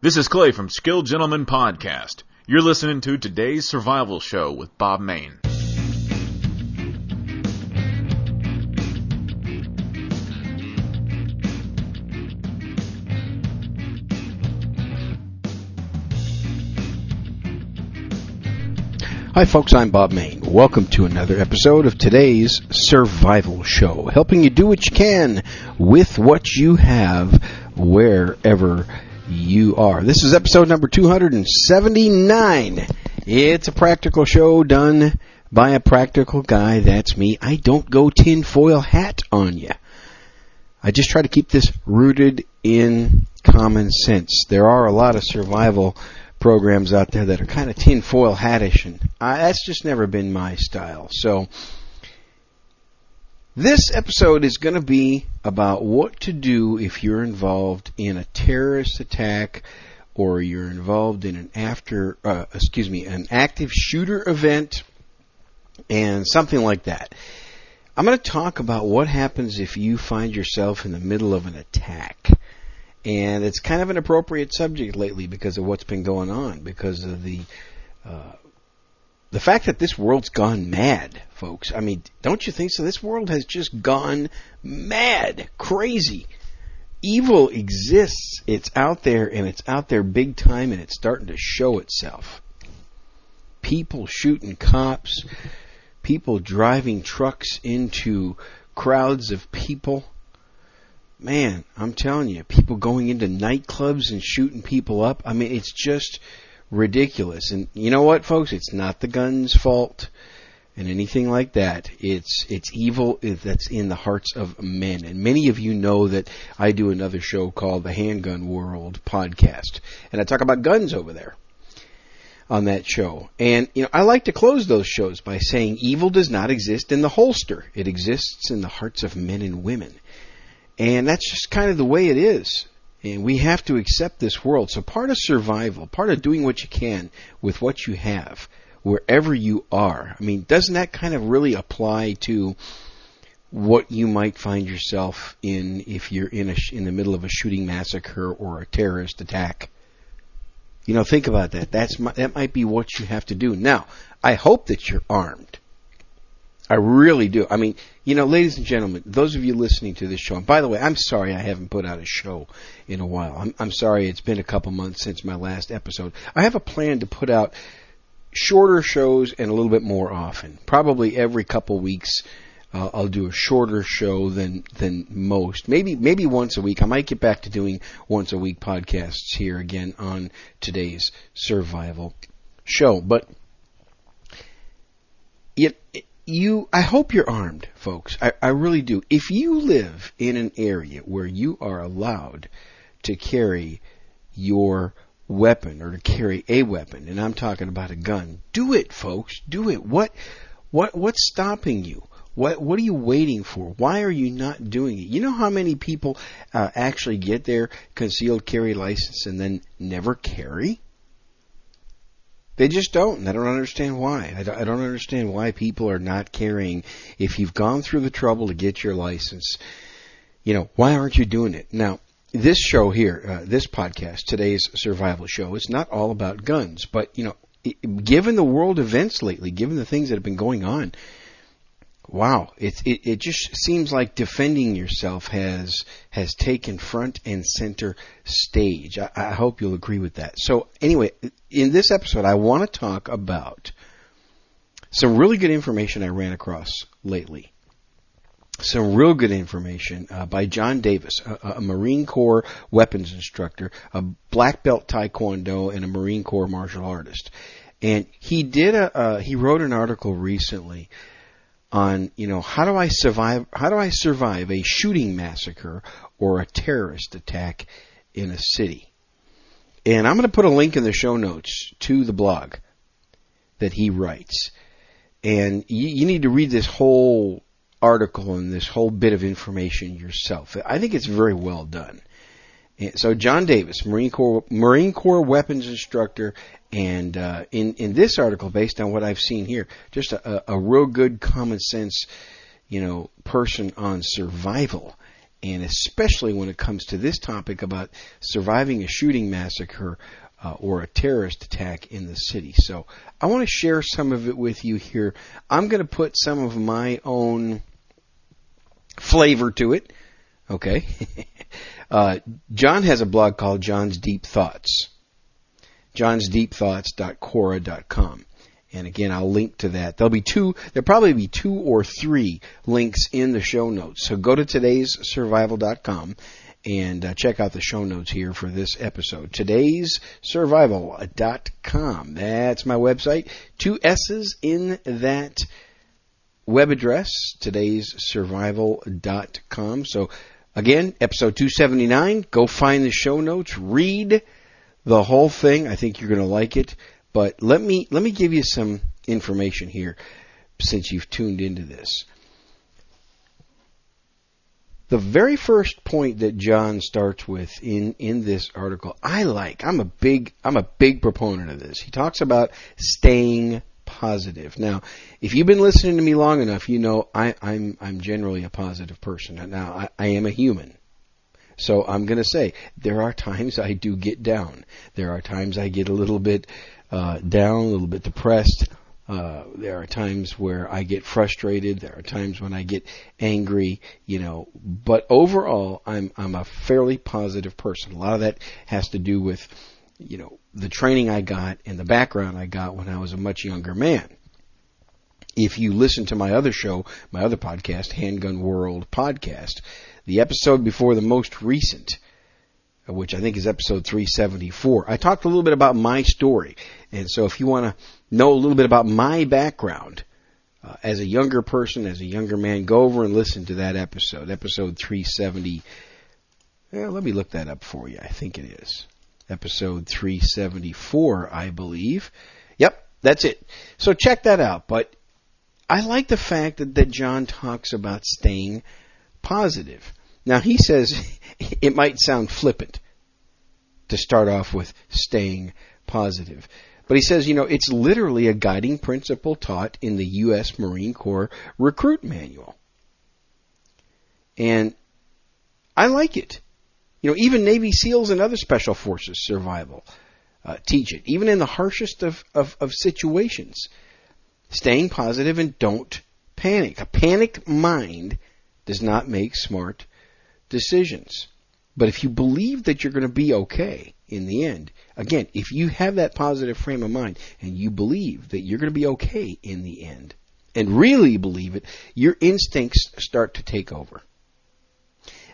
This is Clay from Skilled Gentleman Podcast. You're listening to today's survival show with Bob Mayne. Hi, folks, I'm Bob Mayne. Welcome to another episode of today's Survival Show, helping you do what you can with what you have wherever you are. This is episode number 279. It's a practical show done by a practical guy. That's me. I don't go tinfoil hat on you. I just try to keep this rooted in common sense. There are a lot of survival programs out there that are kind of tinfoil hattish, and I, that's just never been my style. So, this episode is going to be about what to do if you're involved in a terrorist attack or you're involved in an after, uh, excuse me, an active shooter event and something like that. I'm going to talk about what happens if you find yourself in the middle of an attack and it's kind of an appropriate subject lately because of what's been going on, because of the uh, the fact that this world's gone mad, folks. I mean, don't you think so? This world has just gone mad, crazy. Evil exists. It's out there, and it's out there big time, and it's starting to show itself. People shooting cops, people driving trucks into crowds of people man, I'm telling you, people going into nightclubs and shooting people up. I mean, it's just ridiculous. And you know what, folks? It's not the gun's fault and anything like that. It's it's evil that's in the hearts of men. And many of you know that I do another show called the Handgun World podcast, and I talk about guns over there on that show. And you know, I like to close those shows by saying evil does not exist in the holster. It exists in the hearts of men and women. And that's just kind of the way it is. And we have to accept this world. So part of survival, part of doing what you can with what you have, wherever you are. I mean, doesn't that kind of really apply to what you might find yourself in if you're in a sh- in the middle of a shooting massacre or a terrorist attack? You know, think about that. That's that might be what you have to do. Now, I hope that you're armed. I really do. I mean, you know, ladies and gentlemen, those of you listening to this show, and by the way, I'm sorry I haven't put out a show in a while. I'm, I'm sorry it's been a couple months since my last episode. I have a plan to put out shorter shows and a little bit more often. Probably every couple weeks, uh, I'll do a shorter show than than most. Maybe maybe once a week. I might get back to doing once a week podcasts here again on today's survival show. But it, it you, I hope you're armed, folks. I, I really do. If you live in an area where you are allowed to carry your weapon or to carry a weapon, and I'm talking about a gun, do it, folks. Do it. What, what, what's stopping you? What, what are you waiting for? Why are you not doing it? You know how many people uh, actually get their concealed carry license and then never carry? They just don't. And I don't understand why. I don't, I don't understand why people are not carrying. If you've gone through the trouble to get your license, you know, why aren't you doing it? Now, this show here, uh, this podcast, today's survival show, it's not all about guns, but you know, given the world events lately, given the things that have been going on, wow, it, it it just seems like defending yourself has has taken front and center stage. I, I hope you'll agree with that. So anyway, in this episode, I want to talk about some really good information I ran across lately. Some real good information uh, by John Davis, a, a, Marine Corps weapons instructor, a black belt taekwondo, and a Marine Corps martial artist. And he did a uh, he wrote an article recently on you know how do I survive how do I survive a shooting massacre or a terrorist attack in a city. And I'm going to put a link in the show notes to the blog that he writes. And you, you need to read this whole article and this whole bit of information yourself. I think it's very well done. So John Davis, Marine Corps Marine Corps weapons instructor and uh, in in this article, based on what I've seen here, just a, a real good common sense, you know, person on survival. and especially when it comes to this topic about surviving a shooting massacre uh, or a terrorist attack in the city. So I want to share some of it with you here. I'm going to put some of my own flavor to it. Okay. uh, John has a blog called John's Deep Thoughts. John'sDeepThoughts.quora.com. And again, I'll link to that. There'll be two, there'll probably be two or three links in the show notes. So go to today'ssurvival.com and uh, check out the show notes here for this episode. Today'ssurvival.com. That's my website. Two S's in that web address, today'ssurvival.com. So again, episode 279, go find the show notes, read the whole thing. I think you're going to like it. But let me let me give you some information here since you've tuned into this. The very first point that John starts with in, in this article, I like. I'm a big I'm a big proponent of this. He talks about staying positive. Now, if you've been listening to me long enough, you know I, I'm I'm generally a positive person. Now I, I am a human. So I'm going to say there are times I do get down. There are times I get a little bit uh, down, a little bit depressed. Uh, there are times where I get frustrated. There are times when I get angry, you know. But overall, I'm I'm a fairly positive person. A lot of that has to do with, you know, the training I got and the background I got when I was a much younger man. If you listen to my other show, my other podcast, Handgun World Podcast, the episode before the most recent, which I think is episode 374. I talked a little bit about my story. And so if you want to know a little bit about my background, uh, as a younger person, as a younger man, go over and listen to that episode, episode 370. Yeah, let me look that up for you. I think it is. Episode 374, I believe. Yep, that's it. So check that out. But I like the fact that, that John talks about staying positive. Now he says it might sound flippant to start off with staying positive. But he says, you know, it's literally a guiding principle taught in the U.S. Marine Corps recruit manual. And I like it. You know, even Navy SEALs and other special forces survival uh, teach it, even in the harshest of, of, of situations. Staying positive and don't panic. A panicked mind does not make smart decisions. But if you believe that you're going to be okay in the end, again, if you have that positive frame of mind and you believe that you're going to be okay in the end, and really believe it, your instincts start to take over.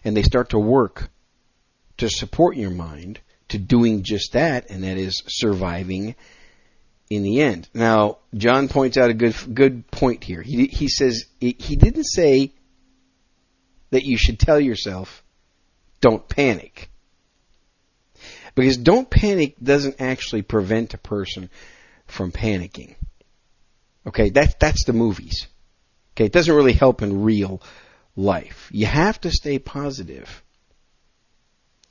And they start to work to support your mind to doing just that, and that is surviving in the end. Now, John points out a good good point here. He he says he didn't say that you should tell yourself, don't panic. Because don't panic doesn't actually prevent a person from panicking. Okay, that, that's the movies. Okay, it doesn't really help in real life. You have to stay positive.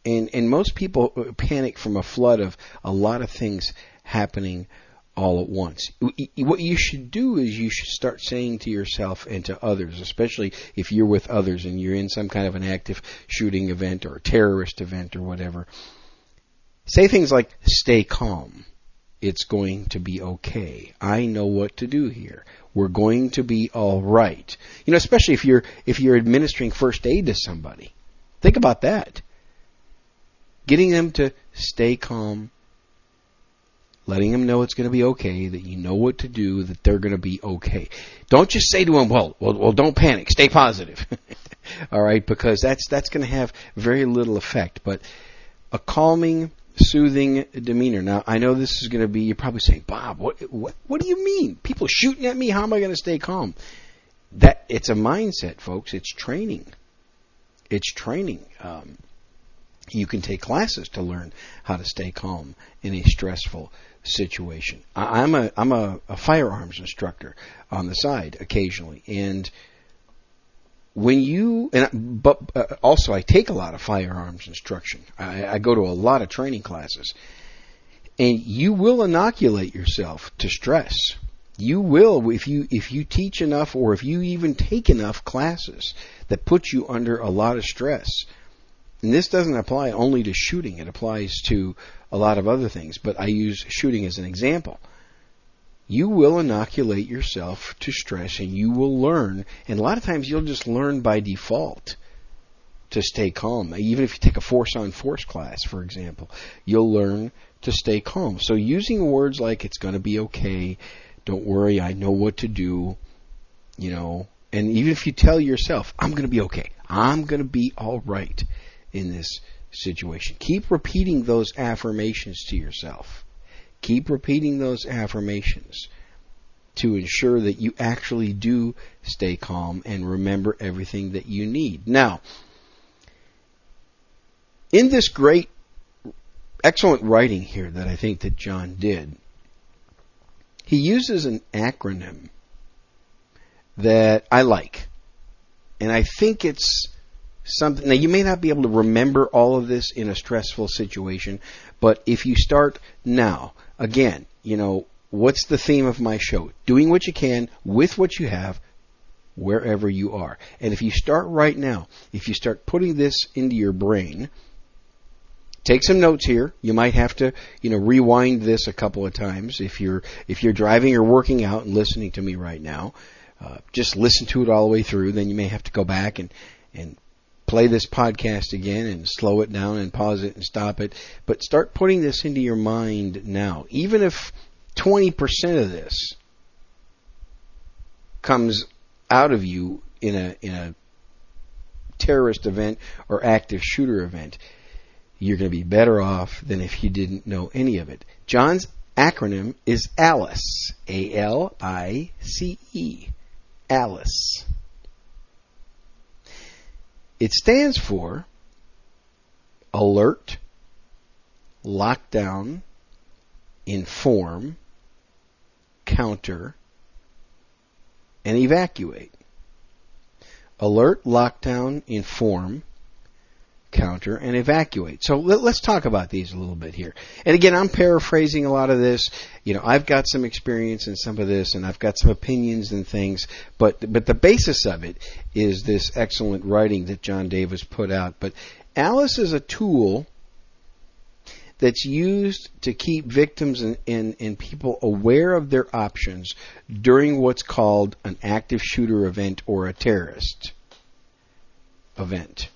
And, and most people panic from a flood of a lot of things happening all at once. What you should do is you should start saying to yourself and to others, especially if you're with others and you're in some kind of an active shooting event or a terrorist event or whatever, say things like, stay calm. It's going to be okay. I know what to do here. We're going to be alright. You know, especially if you're, if you're administering first aid to somebody. Think about that. Getting them to stay calm, letting them know it's going to be okay, that you know what to do, that they're going to be okay. Don't just say to them, well, well, well don't panic, stay positive. All right, because that's that's going to have very little effect, but a calming, soothing demeanor. Now, I know this is going to be you're probably saying, "Bob, what what what do you mean? People shooting at me, how am I going to stay calm?" That it's a mindset, folks. It's training. It's training. Um, you can take classes to learn how to stay calm in a stressful situation. I'm a I'm a, a firearms instructor on the side occasionally, and when you and but uh, also I take a lot of firearms instruction. I, I go to a lot of training classes, and you will inoculate yourself to stress You will if you if you teach enough or if you even take enough classes that put you under a lot of stress. And this doesn't apply only to shooting, it applies to a lot of other things, but I use shooting as an example. You will inoculate yourself to stress and you will learn, and a lot of times you'll just learn by default to stay calm. Even if you take a force on force class, for example, you'll learn to stay calm. So using words like it's going to be okay, don't worry, I know what to do, you know, and even if you tell yourself, I'm going to be okay, I'm going to be all right in this situation, keep repeating those affirmations to yourself. Keep repeating those affirmations to ensure that you actually do stay calm and remember everything that you need. Now, in this great, excellent writing here that I think that John did, he uses an acronym that I like. And I think it's something. Now, you may not be able to remember all of this in a stressful situation, but if you start now, again, you know, what's the theme of my show? Doing what you can with what you have wherever you are. And if you start right now, if you start putting this into your brain, take some notes here. You might have to, you know, rewind this a couple of times if you're if you're driving or working out and listening to me right now. Uh, just listen to it all the way through. Then you may have to go back and and play this podcast again and slow it down and pause it and stop it. But start putting this into your mind now. Even if 20% of this comes out of you in a in a terrorist event or active shooter event, you're going to be better off than if you didn't know any of it. John's acronym is ALICE. A L I C E. ALICE. It stands for Alert, Lockdown, Inform, Counter, and Evacuate. Alert, Lockdown, Inform, counter, and evacuate. So let, us talk about these a little bit here. And again, I'm paraphrasing a lot of this. You know, I've got some experience in some of this, and I've got some opinions and things. But but the basis of it is this excellent writing that John Davis put out. But Alice is a tool that's used to keep victims and, and, and, people aware of their options during what's called an active shooter event or a terrorist event.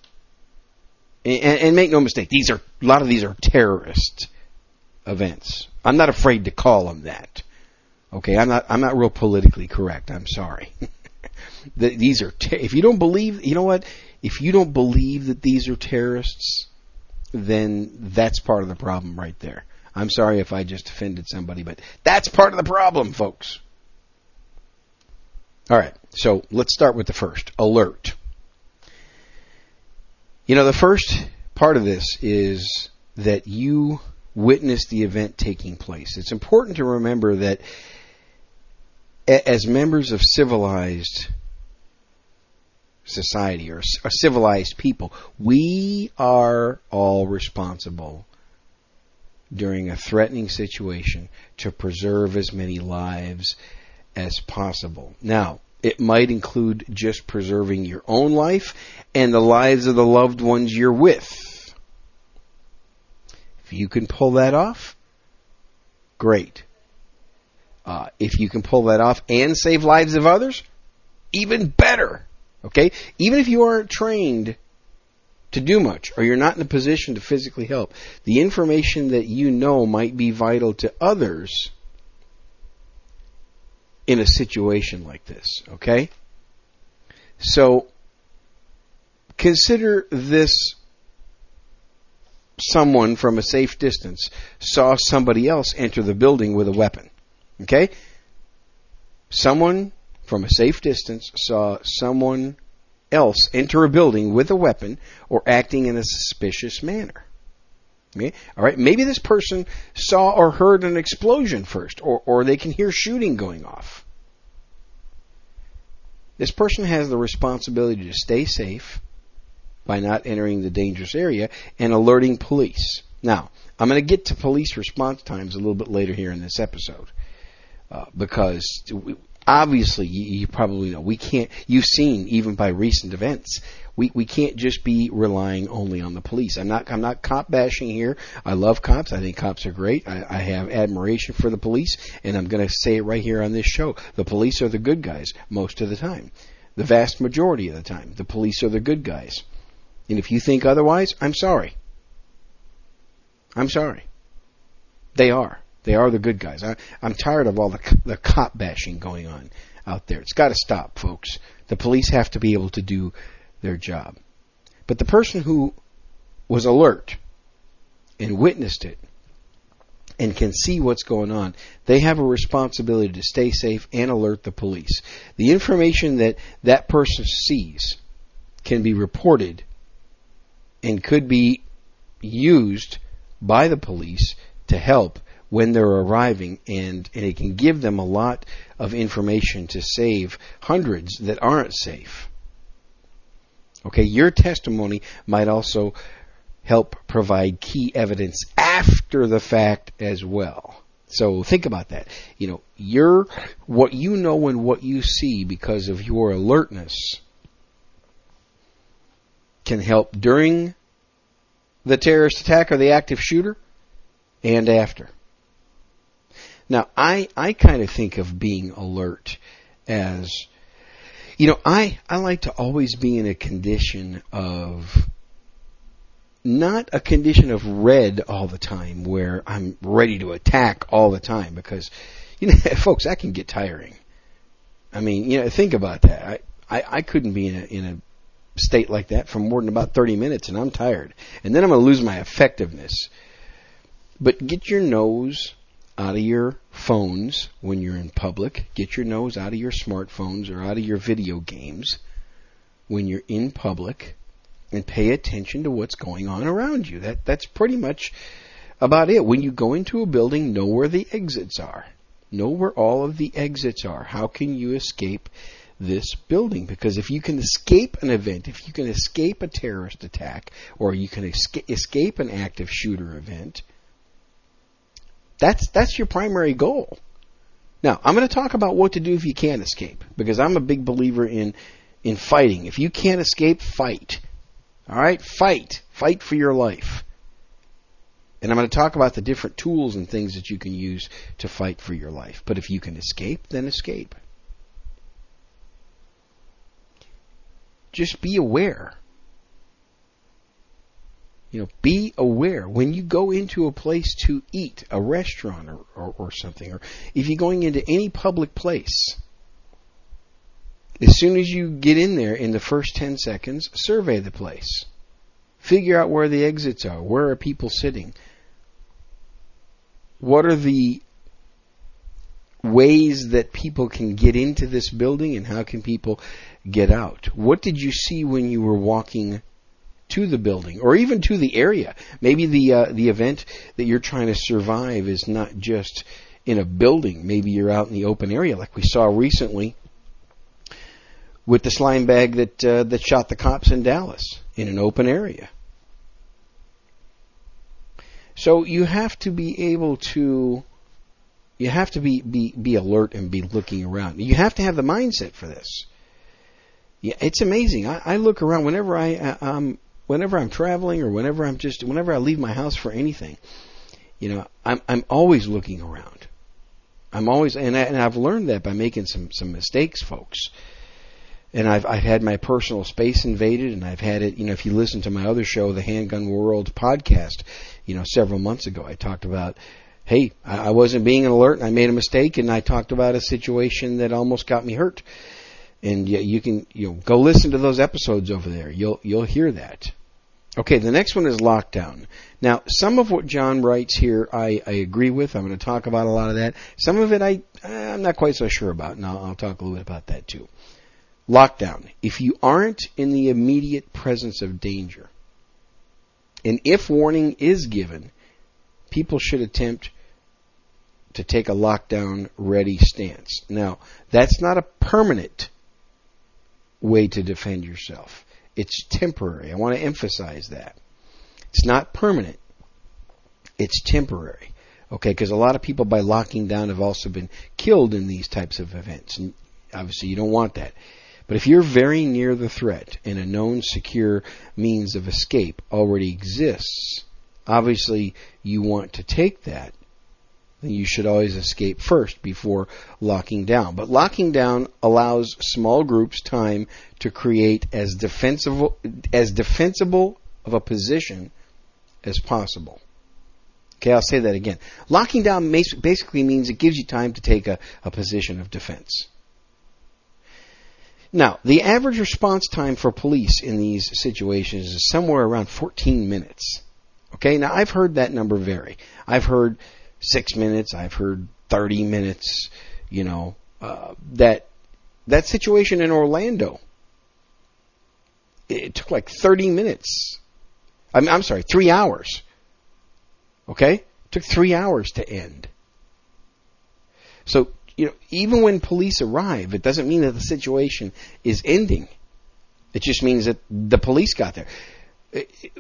And, and make no mistake, these are a lot of these are terrorist events. I'm not afraid to call them that. Okay, I'm not. I'm not real politically correct. I'm sorry. the, these are. Ter- if you don't believe, you know what? If you don't believe that these are terrorists, then that's part of the problem right there. I'm sorry if I just offended somebody, but that's part of the problem, folks. All right, so let's start with the first alert. You know, the first part of this is that you witness the event taking place. It's important to remember that as members of civilized society or, or civilized people, we are all responsible during a threatening situation to preserve as many lives as possible. Now, it might include just preserving your own life and the lives of the loved ones you're with. If you can pull that off, great. Uh, if you can pull that off and save lives of others, even better. Okay? Even if you aren't trained to do much or you're not in a position to physically help, the information that you know might be vital to others in a situation like this, okay? So, consider this someone from a safe distance saw somebody else enter the building with a weapon, okay? Someone from a safe distance saw someone else enter a building with a weapon or acting in a suspicious manner. All right, maybe this person saw or heard an explosion first, or, or they can hear shooting going off. This person has the responsibility to stay safe by not entering the dangerous area and alerting police. Now, I'm going to get to police response times a little bit later here in this episode. uh, because obviously you, you probably know we can't. You've seen even by recent events. We, we can't just be relying only on the police. I'm not I'm not cop bashing here. I love cops. I think cops are great. I, I have admiration for the police, and I'm going to say it right here on this show. The police are the good guys most of the time. The vast majority of the time, the police are the good guys. And if you think otherwise, I'm sorry. I'm sorry. They are. They are the good guys. I, I'm tired of all the, the cop bashing going on out there. It's got to stop, folks. The police have to be able to do their job. But the person who was alert and witnessed it and can see what's going on, they have a responsibility to stay safe and alert the police. The information that that person sees can be reported and could be used by the police to help when they're arriving and, and it can give them a lot of information to save hundreds that aren't safe. Okay, your testimony might also help provide key evidence after the fact as well. So think about that. You know, your what you know and what you see because of your alertness can help during the terrorist attack or the active shooter and after. Now, I I kind of think of being alert as you know, I, I like to always be in a condition of not a condition of red all the time where I'm ready to attack all the time because, you know, folks, that can get tiring. I mean, you know, think about that. I, I, I couldn't be in a, in a state like that for more than about 30 minutes and I'm tired. And then I'm going to lose my effectiveness. But get your nose out of your phones when you're in public. Get your nose out of your smartphones or out of your video games when you're in public and pay attention to what's going on around you. That that's pretty much about it. When you go into a building, know where the exits are. Know where all of the exits are. How can you escape this building? Because if you can escape an event, if you can escape a terrorist attack, or you can escape an active shooter event, that's that's your primary goal. Now, I'm going to talk about what to do if you can't escape because I'm a big believer in in fighting. If you can't escape, fight. All right? Fight. Fight for your life. And I'm going to talk about the different tools and things that you can use to fight for your life. But if you can escape, then escape. Just be aware. You know, be aware when you go into a place to eat, a restaurant or, or, or something, or if you're going into any public place. As soon as you get in there in the first 10 seconds, survey the place. Figure out where the exits are. Where are people sitting? What are the ways that people can get into this building and how can people get out? What did you see when you were walking to the building or even to the area. Maybe the uh, the event that you're trying to survive is not just in a building. Maybe you're out in the open area, like we saw recently with the slime bag that uh, that shot the cops in Dallas in an open area. So you have to be able to you have to be, be, be alert and be looking around. You have to have the mindset for this. Yeah, it's amazing. I, I look around whenever I, I I'm whenever I'm traveling or whenever I'm just whenever I leave my house for anything, you know, I'm I'm always looking around. I'm always and I, and I've learned that by making some some mistakes, folks. And I've I've had my personal space invaded, and I've had it. You know, if you listen to my other show, the Handgun World podcast, you know, several months ago, I talked about hey, I wasn't being alert and I made a mistake and I talked about a situation that almost got me hurt. And you can you know go listen to those episodes over there. You'll you'll hear that. Okay, the next one is lockdown. Now, some of what John writes here, I, I agree with. I'm going to talk about a lot of that. Some of it, I eh, I'm not quite so sure about, and I'll, I'll talk a little bit about that too. Lockdown. If you aren't in the immediate presence of danger, and if warning is given, people should attempt to take a lockdown ready stance. Now, that's not a permanent way to defend yourself. It's temporary. I want to emphasize that. It's not permanent. It's temporary. Okay, because a lot of people by locking down have also been killed in these types of events. And obviously you don't want that. But if you're very near the threat and a known secure means of escape already exists, obviously you want to take that you should always escape first before locking down. But locking down allows small groups time to create as defensible as defensible of a position as possible. Okay, I'll say that again. Locking down basically means it gives you time to take a, a position of defense. Now, the average response time for police in these situations is somewhere around 14 minutes. Okay, now I've heard that number vary. I've heard six minutes. I've heard 30 minutes. You know, uh, that that situation in Orlando. It took like 30 minutes. I'm, I'm sorry, three hours. Okay, it took three hours to end. So you know, even when police arrive, it doesn't mean that the situation is ending. It just means that the police got there.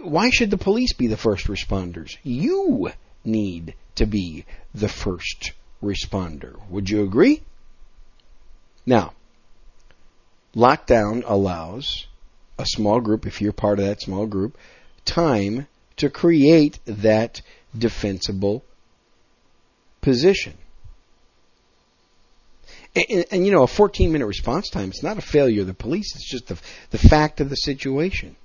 Why should the police be the first responders? You need to be the first responder. Would you agree? Now, lockdown allows a small group, if you're part of that small group, time to create that defensible position. And, and, and, you know, a 14 minute response time, it's not a failure of the police, it's just the, the fact of the situation.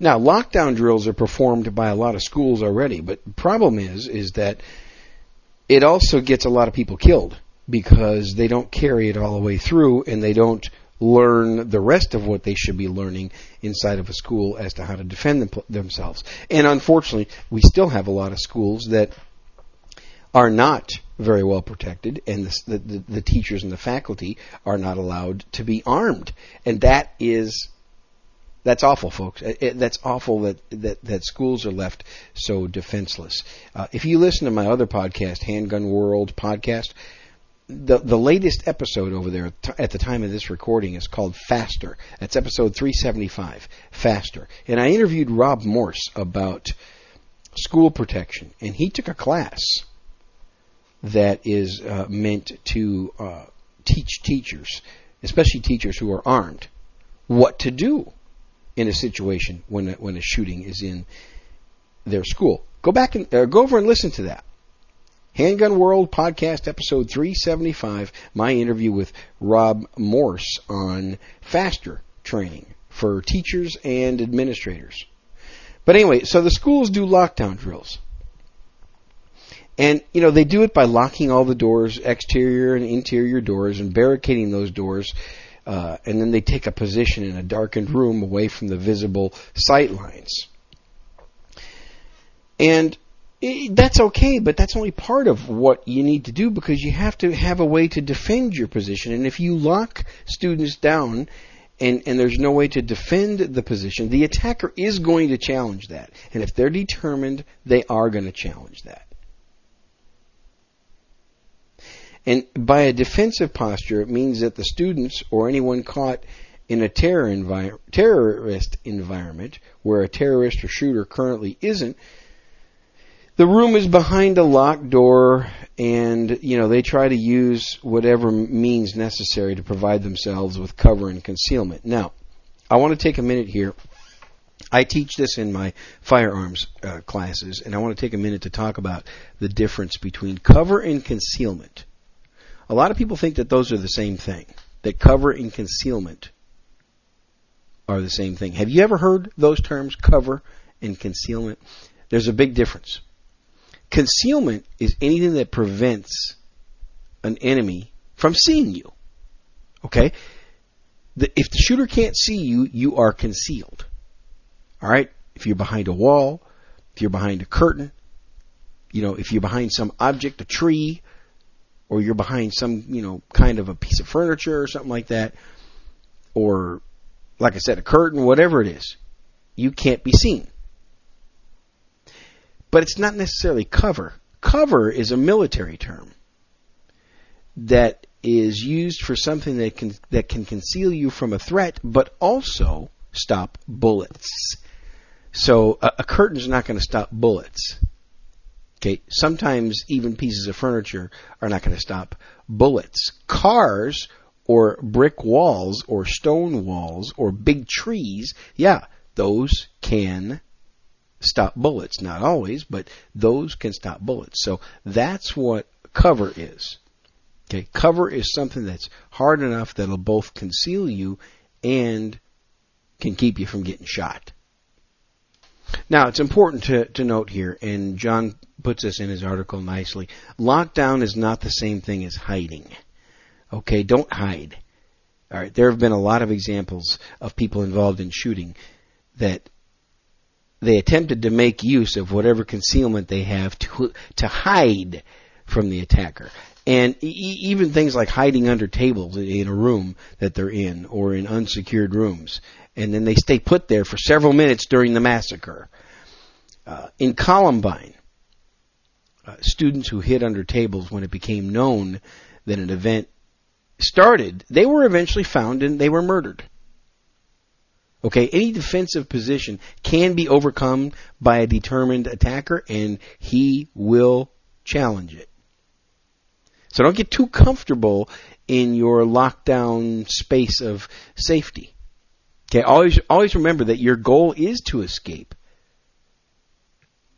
Now, lockdown drills are performed by a lot of schools already, but the problem is, is that it also gets a lot of people killed because they don't carry it all the way through and they don't learn the rest of what they should be learning inside of a school as to how to defend them, themselves. And unfortunately, we still have a lot of schools that are not very well protected, and the, the, the, teachers and the faculty are not allowed to be armed. And that is that's awful, folks. That's awful that, that, that schools are left so defenseless. Uh, if you listen to my other podcast, Handgun World podcast, the the latest episode over there at the time of this recording is called Faster. That's episode 375, Faster. And I interviewed Rob Morse about school protection, and he took a class that is uh, meant to uh, teach teachers, especially teachers who are armed, what to do in a situation when a, when a shooting is in their school. Go back and uh, go over and listen to that. Handgun World podcast episode 375, my interview with Rob Morse on faster training for teachers and administrators. But anyway, so the schools do lockdown drills. And, you know, they do it by locking all the doors, exterior and interior doors, and barricading those doors uh, and then they take a position in a darkened room away from the visible sight lines. And it, that's okay, but that's only part of what you need to do because you have to have a way to defend your position. And if you lock students down and, and there's no way to defend the position, the attacker is going to challenge that. And if they're determined, they are going to challenge that. And by a defensive posture, it means that the students or anyone caught in a terror envi- terrorist environment where a terrorist or shooter currently isn't, the room is behind a locked door and, you know, they try to use whatever means necessary to provide themselves with cover and concealment. Now, I want to take a minute here. I teach this in my firearms uh, classes, and I want to take a minute to talk about the difference between cover and concealment. A lot of people think that those are the same thing, that cover and concealment are the same thing. Have you ever heard those terms, cover and concealment? There's a big difference. Concealment is anything that prevents an enemy from seeing you. Okay? The, if the shooter can't see you, you are concealed. Alright? If you're behind a wall, if you're behind a curtain, you know, if you're behind some object, a tree, or you're behind some, you know, kind of a piece of furniture or something like that, or, like I said, a curtain, whatever it is, you can't be seen. But it's not necessarily cover. Cover is a military term that is used for something that can that can conceal you from a threat, but also stop bullets. So a, a curtain's not going to stop bullets. Okay, sometimes even pieces of furniture are not going to stop bullets. Cars or brick walls or stone walls or big trees, yeah, those can stop bullets. Not always, but those can stop bullets. So that's what cover is. Okay, cover is something that's hard enough that'll both conceal you and can keep you from getting shot. Now, it's important to, to note here, and John puts this in his article nicely. Lockdown is not the same thing as hiding. Okay, don't hide. All right, there have been a lot of examples of people involved in shooting that they attempted to make use of whatever concealment they have to to hide from the attacker. And e- even things like hiding under tables in a room that they're in or in unsecured rooms. And then they stay put there for several minutes during the massacre. Uh, in Columbine, uh, students who hid under tables when it became known that an event started, they were eventually found and they were murdered. Okay, any defensive position can be overcome by a determined attacker and he will challenge it. So don't get too comfortable in your lockdown space of safety. Okay, always always remember that your goal is to escape.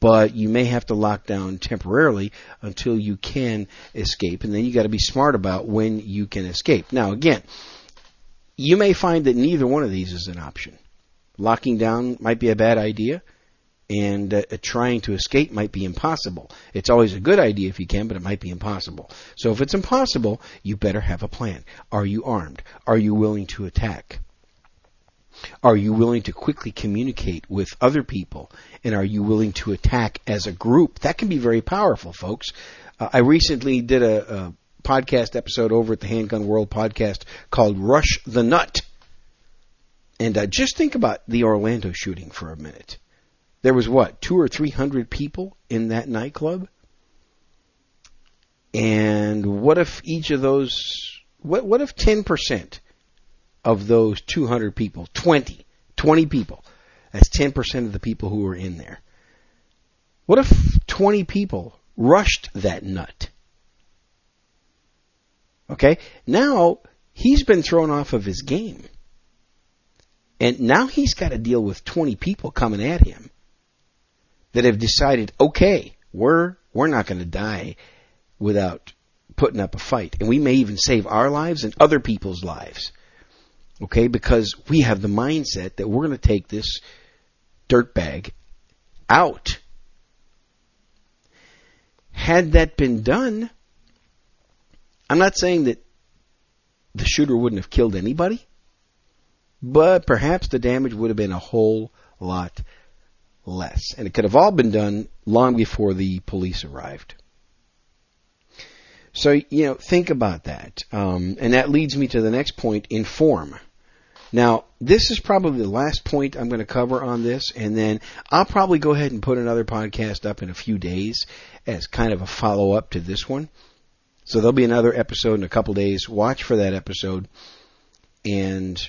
But you may have to lock down temporarily until you can escape, and then you got to be smart about when you can escape. Now, again, you may find that neither one of these is an option. Locking down might be a bad idea and uh, trying to escape might be impossible. It's always a good idea if you can, but it might be impossible. So if it's impossible, you better have a plan. Are you armed? Are you willing to attack? Are you willing to quickly communicate with other people? And are you willing to attack as a group? That can be very powerful, folks. Uh, I recently did a, a podcast episode over at the Handgun World podcast called Rush the Nut. And uh, just think about the Orlando shooting for a minute. There was what, two or three hundred people in that nightclub? And what if each of those, what, what if 10% of those 200 people, 20, 20 people, that's 10% of the people who were in there. What if 20 people rushed that nut? Okay, now he's been thrown off of his game. And now he's got to deal with 20 people coming at him that have decided, okay, we're we're not going to die without putting up a fight, and we may even save our lives and other people's lives. Okay, because we have the mindset that we're going to take this dirtbag out. Had that been done, I'm not saying that the shooter wouldn't have killed anybody, but perhaps the damage would have been a whole lot less. And it could have all been done long before the police arrived. So, you know, think about that. Um, and that leads me to the next point inform. Now, this is probably the last point I'm going to cover on this, and then I'll probably go ahead and put another podcast up in a few days as kind of a follow up to this one. So there'll be another episode in a couple days. Watch for that episode. And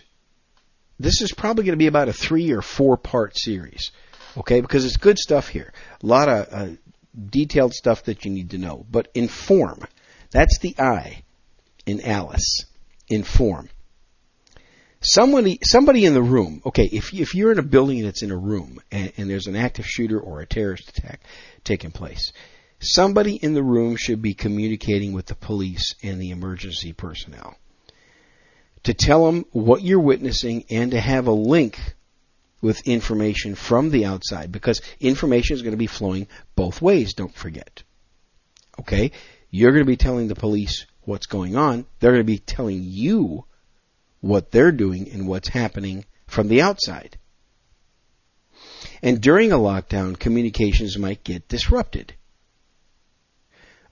this is probably going to be about a three or four part series. Okay, because it's good stuff here. A lot of uh, detailed stuff that you need to know. But inform. That's the I in Alice. Inform. Somebody, somebody in the room. Okay, if if you're in a building that's in a room and, and there's an active shooter or a terrorist attack taking place, somebody in the room should be communicating with the police and the emergency personnel to tell them what you're witnessing and to have a link with information from the outside because information is going to be flowing both ways, don't forget. Okay? You're going to be telling the police what's going on. They're going to be telling you what they're doing and what's happening from the outside. And during a lockdown, communications might get disrupted.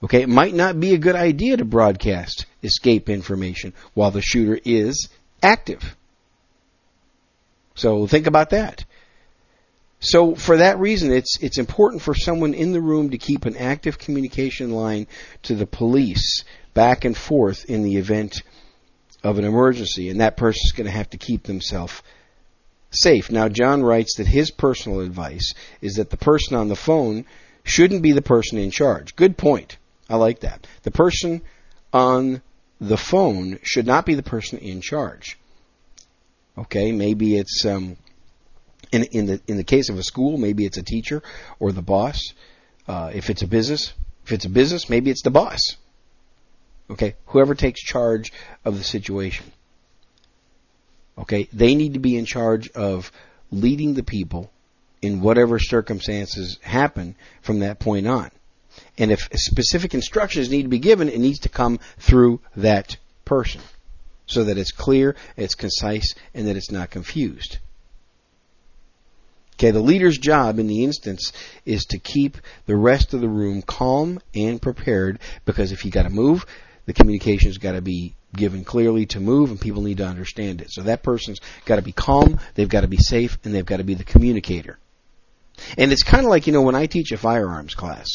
Okay, it might not be a good idea to broadcast escape information while the shooter is active. So think about that. So for that reason, it's it's important for someone in the room to keep an active communication line to the police back and forth in the event of an emergency, and that person is going to have to keep themselves safe. Now, John writes that his personal advice is that the person on the phone shouldn't be the person in charge. Good point. I like that. The person on the phone should not be the person in charge. Okay, maybe it's um, in in the in the case of a school, maybe it's a teacher or the boss. Uh, if it's a business, if it's a business, maybe it's the boss. Okay, whoever takes charge of the situation. Okay, they need to be in charge of leading the people in whatever circumstances happen from that point on. And if specific instructions need to be given, it needs to come through that person so that it's clear, it's concise, and that it's not confused. Okay, the leader's job in the instance is to keep the rest of the room calm and prepared because if you got to move, the communication's got to be given clearly to move and people need to understand it. So that person's got to be calm, they've got to be safe, and they've got to be the communicator. And it's kind of like, you know, when I teach a firearms class,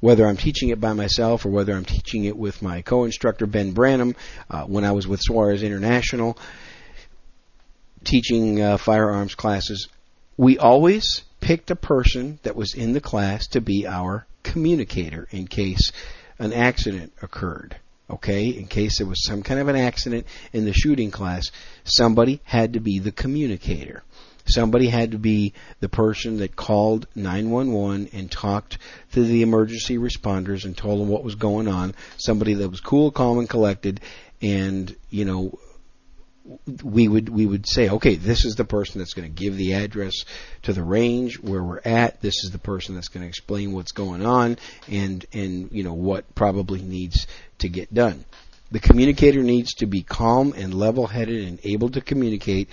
whether I'm teaching it by myself or whether I'm teaching it with my co-instructor Ben Branham, uh, when I was with Suarez International, teaching uh, firearms classes, we always picked a person that was in the class to be our communicator in case an accident occurred. Okay, in case there was some kind of an accident in the shooting class, somebody had to be the communicator. Somebody had to be the person that called 911 and talked to the emergency responders and told them what was going on. Somebody that was cool, calm, and collected, and you know, we would we would say, okay, this is the person that's going to give the address to the range where we're at. This is the person that's going to explain what's going on and and you know what probably needs to get done. The communicator needs to be calm and level-headed and able to communicate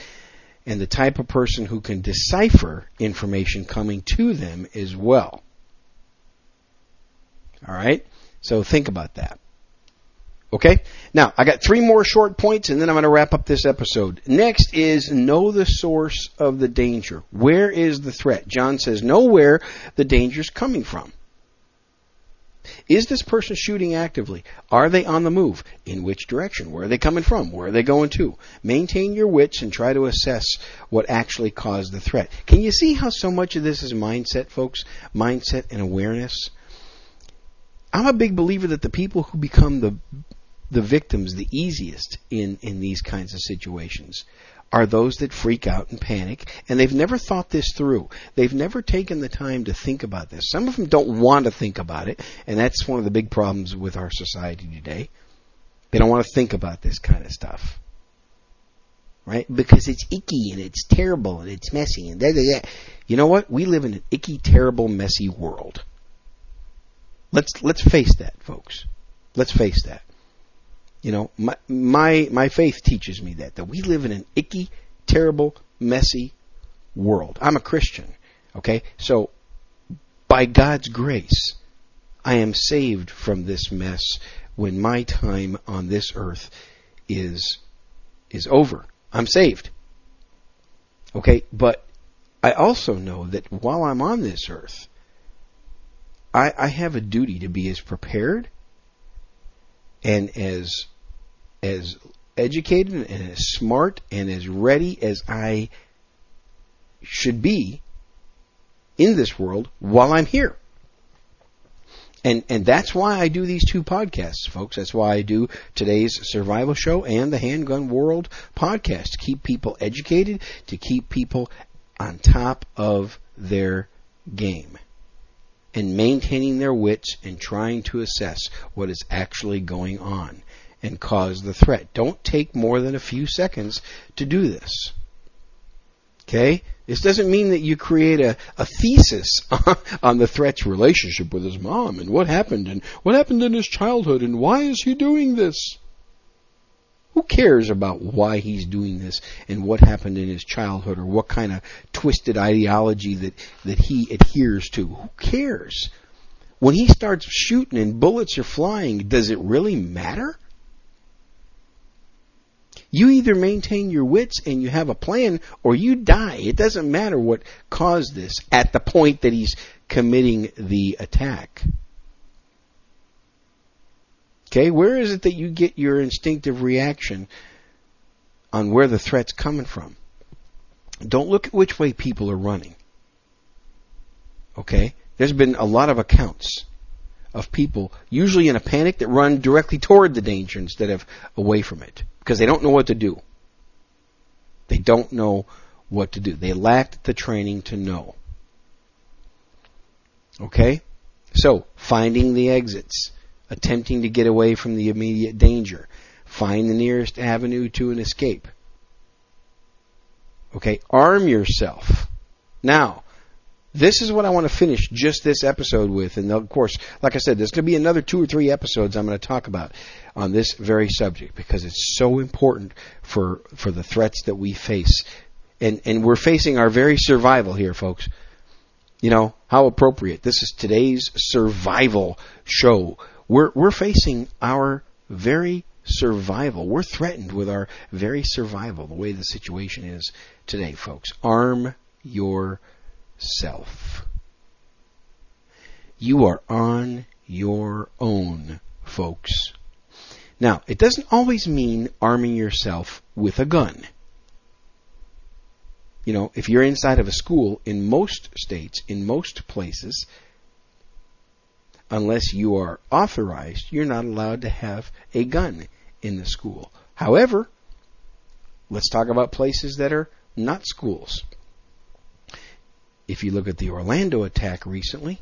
and the type of person who can decipher information coming to them as well. All right? So think about that. Okay? Now, I got three more short points and then I'm going to wrap up this episode. Next is know the source of the danger. Where is the threat? Jon says know where the danger is coming from. Is this person shooting actively? Are they on the move? In which direction? Where are they coming from? Where are they going to? Maintain your wits and try to assess what actually caused the threat. Can you see how so much of this is mindset, folks? Mindset and awareness. I'm a big believer that the people who become the the victims the easiest in, in these kinds of situations are those that freak out and panic, and they've never thought this through. They've never taken the time to think about this. Some of them don't want to think about it, and that's one of the big problems with our society today. They don't want to think about this kind of stuff. Right? Because it's icky and it's terrible and it's messy and da, da. You know what? We live in an icky, terrible, messy world. Let's let's face that, folks. Let's face that. You know, my my my faith teaches me that that we live in an icky, terrible, messy world. I'm a Christian, okay? So by God's grace, I am saved from this mess when my time on this earth is is over. I'm saved. Okay, but I also know that while I'm on this earth, I, I have a duty to be as prepared and as as educated and as smart and as ready as I should be in this world while I'm here. And and that's why I do these two podcasts, folks. That's why I do today's survival show and the Handgun World podcast to keep people educated, to keep people on top of their game and maintaining their wits and trying to assess what is actually going on and cause the threat. Don't take more than a few seconds to do this. Okay? This doesn't mean that you create a, a thesis on the threat's relationship with his mom and what happened and what happened in his childhood and why is he doing this? Who cares about why he's doing this and what happened in his childhood or what kind of twisted ideology that, that he adheres to? Who cares? When he starts shooting and bullets are flying, does it really matter? You either maintain your wits and you have a plan or you die. It doesn't matter what caused this at the point that he's committing the attack. Okay, where is it that you get your instinctive reaction on where the threat's coming from? don't look at which way people are running. Okay? There's been a lot of accounts of people, usually in a panic, that run directly toward the danger instead of away from it because they don't know what to do. They don't know what to do. They lacked the training to know. Okay? So, finding the exits, attempting to get away from the immediate danger, find the nearest avenue to an escape. Okay? Arm yourself. Now, this is what I want to finish just this episode with. And of course, like I said, there's going to be another two or three episodes I'm going to talk about on this very subject because it's so important for, for the threats that we face. And, and we're facing our very survival here, folks. You know, how appropriate. This is today's survival show. We're, we're facing our very survival. We're threatened with our very survival, the way the situation is today, folks. Arm yourself. You are on your own, folks. Now, it doesn't always mean arming yourself with a gun. You know, if you're inside of a school in most states, in most places, unless you are authorized, you're not allowed to have a gun in the school. However, let's talk about places that are not schools. If you look at the Orlando attack recently,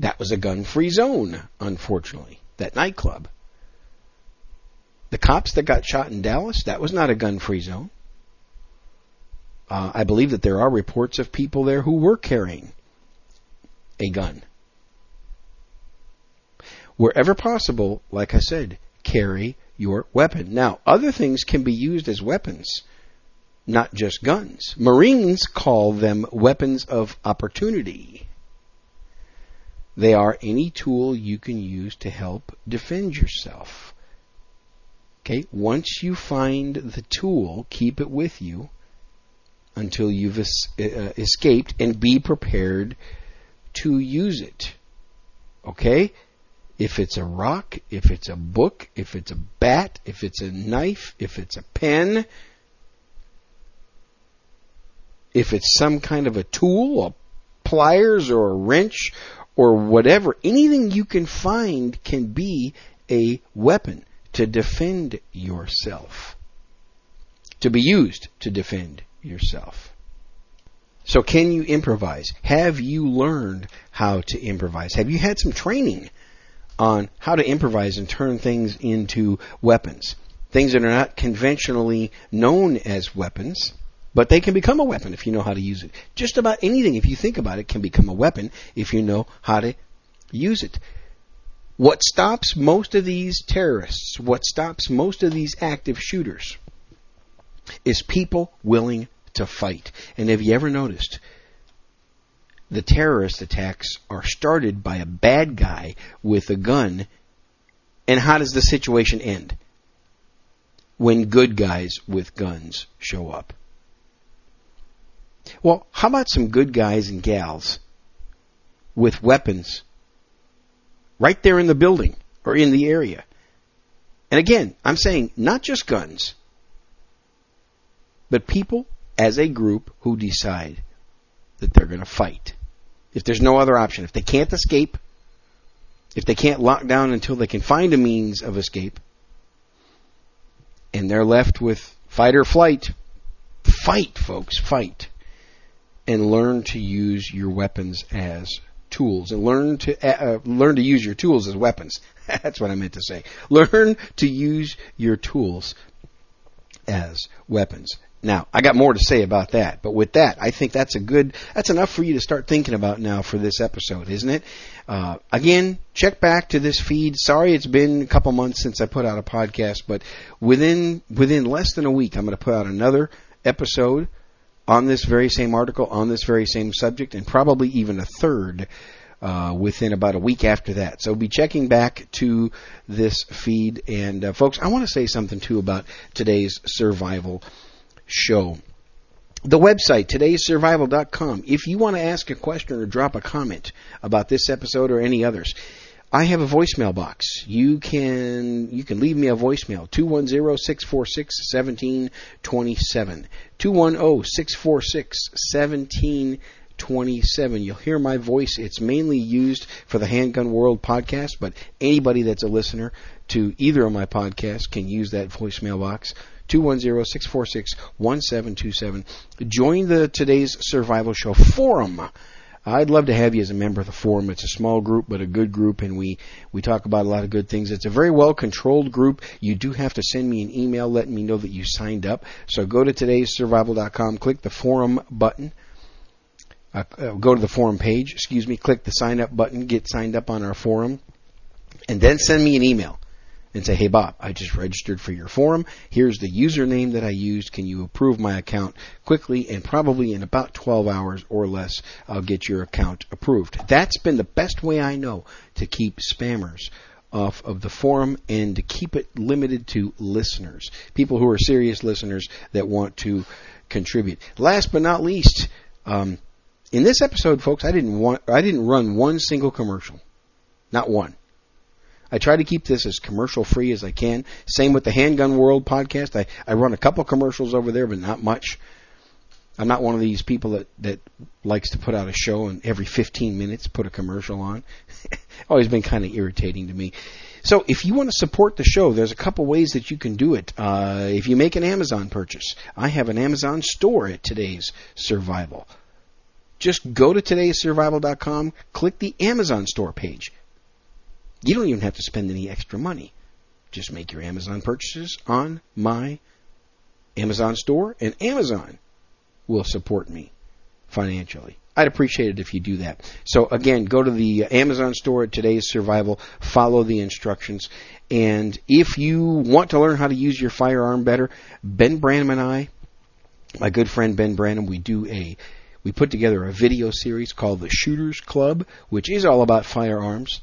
that was a gun free zone, unfortunately, that nightclub. The cops that got shot in Dallas, that was not a gun free zone. Uh, I believe that there are reports of people there who were carrying a gun. Wherever possible, like I said, carry your weapon. Now, other things can be used as weapons not just guns. Marines call them weapons of opportunity. They are any tool you can use to help defend yourself. Okay, once you find the tool, keep it with you until you've es- uh, escaped and be prepared to use it. Okay? If it's a rock, if it's a book, if it's a bat, if it's a knife, if it's a pen, if it's some kind of a tool, a pliers or a wrench or whatever, anything you can find can be a weapon to defend yourself. To be used to defend yourself. So can you improvise? Have you learned how to improvise? Have you had some training on how to improvise and turn things into weapons? Things that are not conventionally known as weapons but they can become a weapon if you know how to use it. Just about anything, if you think about it, can become a weapon if you know how to use it. What stops most of these terrorists, what stops most of these active shooters, is people willing to fight. And have you ever noticed? The terrorist attacks are started by a bad guy with a gun. And how does the situation end? When good guys with guns show up. Well, how about some good guys and gals with weapons right there in the building or in the area? And again, I'm saying not just guns, but people as a group who decide that they're going to fight. If there's no other option, if they can't escape, if they can't lock down until they can find a means of escape, and they're left with fight or flight, fight, folks, fight and learn to use your weapons as tools and learn to uh, uh, learn to use your tools as weapons. That's what I meant to say. Learn to use your tools as weapons. Now, I got more to say about that, but with that, I think that's a good, that's enough for you to start thinking about now for this episode, isn't it? Uh, again, check back to this feed. Sorry it's been a couple months since I put out a podcast, but within, within less than a week, I'm going to put out another episode on this very same article, on this very same subject, and probably even a third uh, within about a week after that. So be checking back to this feed. And uh, folks, I want to say something too about today's survival show. The website, todaysurvival.com. If you want to ask a question or drop a comment about this episode or any others, I have a voicemail box. You can you can leave me a voicemail 210-646-1727. 210-646-1727. You'll hear my voice. It's mainly used for the Handgun World podcast, but anybody that's a listener to either of my podcasts can use that voicemail box. 210-646-1727. Join the today's survival show forum. I'd love to have you as a member of the forum. It's a small group, but a good group, and we, we talk about a lot of good things. It's a very well controlled group. You do have to send me an email letting me know that you signed up. So go to today'ssurvival.com, click the forum button. Uh, uh, go to the forum page, excuse me, click the sign up button, get signed up on our forum, and then send me an email and say, hey Bob, I just registered for your forum. Here's the username that I used. Can you approve my account quickly? And probably in about 12 hours or less, I'll get your account approved. That's been the best way I know to keep spammers off of the forum and to keep it limited to listeners, people who are serious listeners that want to contribute. Last but not least, um, in this episode, folks, I didn't want, I didn't run one single commercial, not one. I try to keep this as commercial free as I can. Same with the Handgun World podcast. I, I run a couple commercials over there, but not much. I'm not one of these people that, that likes to put out a show and every 15 minutes put a commercial on. Always been kind of irritating to me. So if you want to support the show, there's a couple ways that you can do it. Uh, if you make an Amazon purchase, I have an Amazon store at today's Survival. Just go to today'ssurvival.com, click the Amazon store page. You don't even have to spend any extra money. Just make your Amazon purchases on my Amazon store, and Amazon will support me financially. I'd appreciate it if you do that. So again, go to the Amazon store at today's survival, follow the instructions, and if you want to learn how to use your firearm better, Ben Branham and I, my good friend Ben Branham, we do a we put together a video series called the Shooters Club, which is all about firearms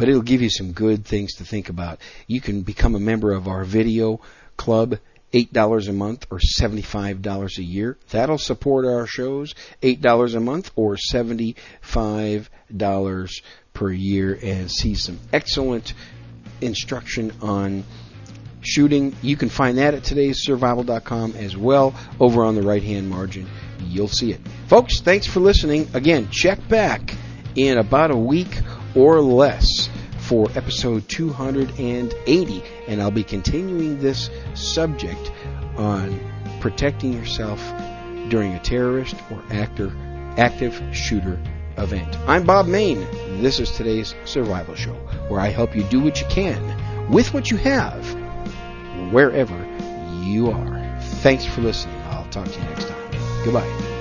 but it'll give you some good things to think about. You can become a member of our video club, $8 a month or $75 a year. That'll support our shows, $8 a month or $75 per year and see some excellent instruction on shooting. You can find that at today'ssurvival.com as well over on the right hand margin. You'll see it. Folks, thanks for listening. Again, check back in about a week or less for episode 280. And I'll be continuing this subject on protecting yourself during a terrorist or actor, active shooter event. I'm Bob Mayne. This is today's survival show where I help you do what you can with what you have wherever you are. Thanks for listening. I'll talk to you next time. Goodbye.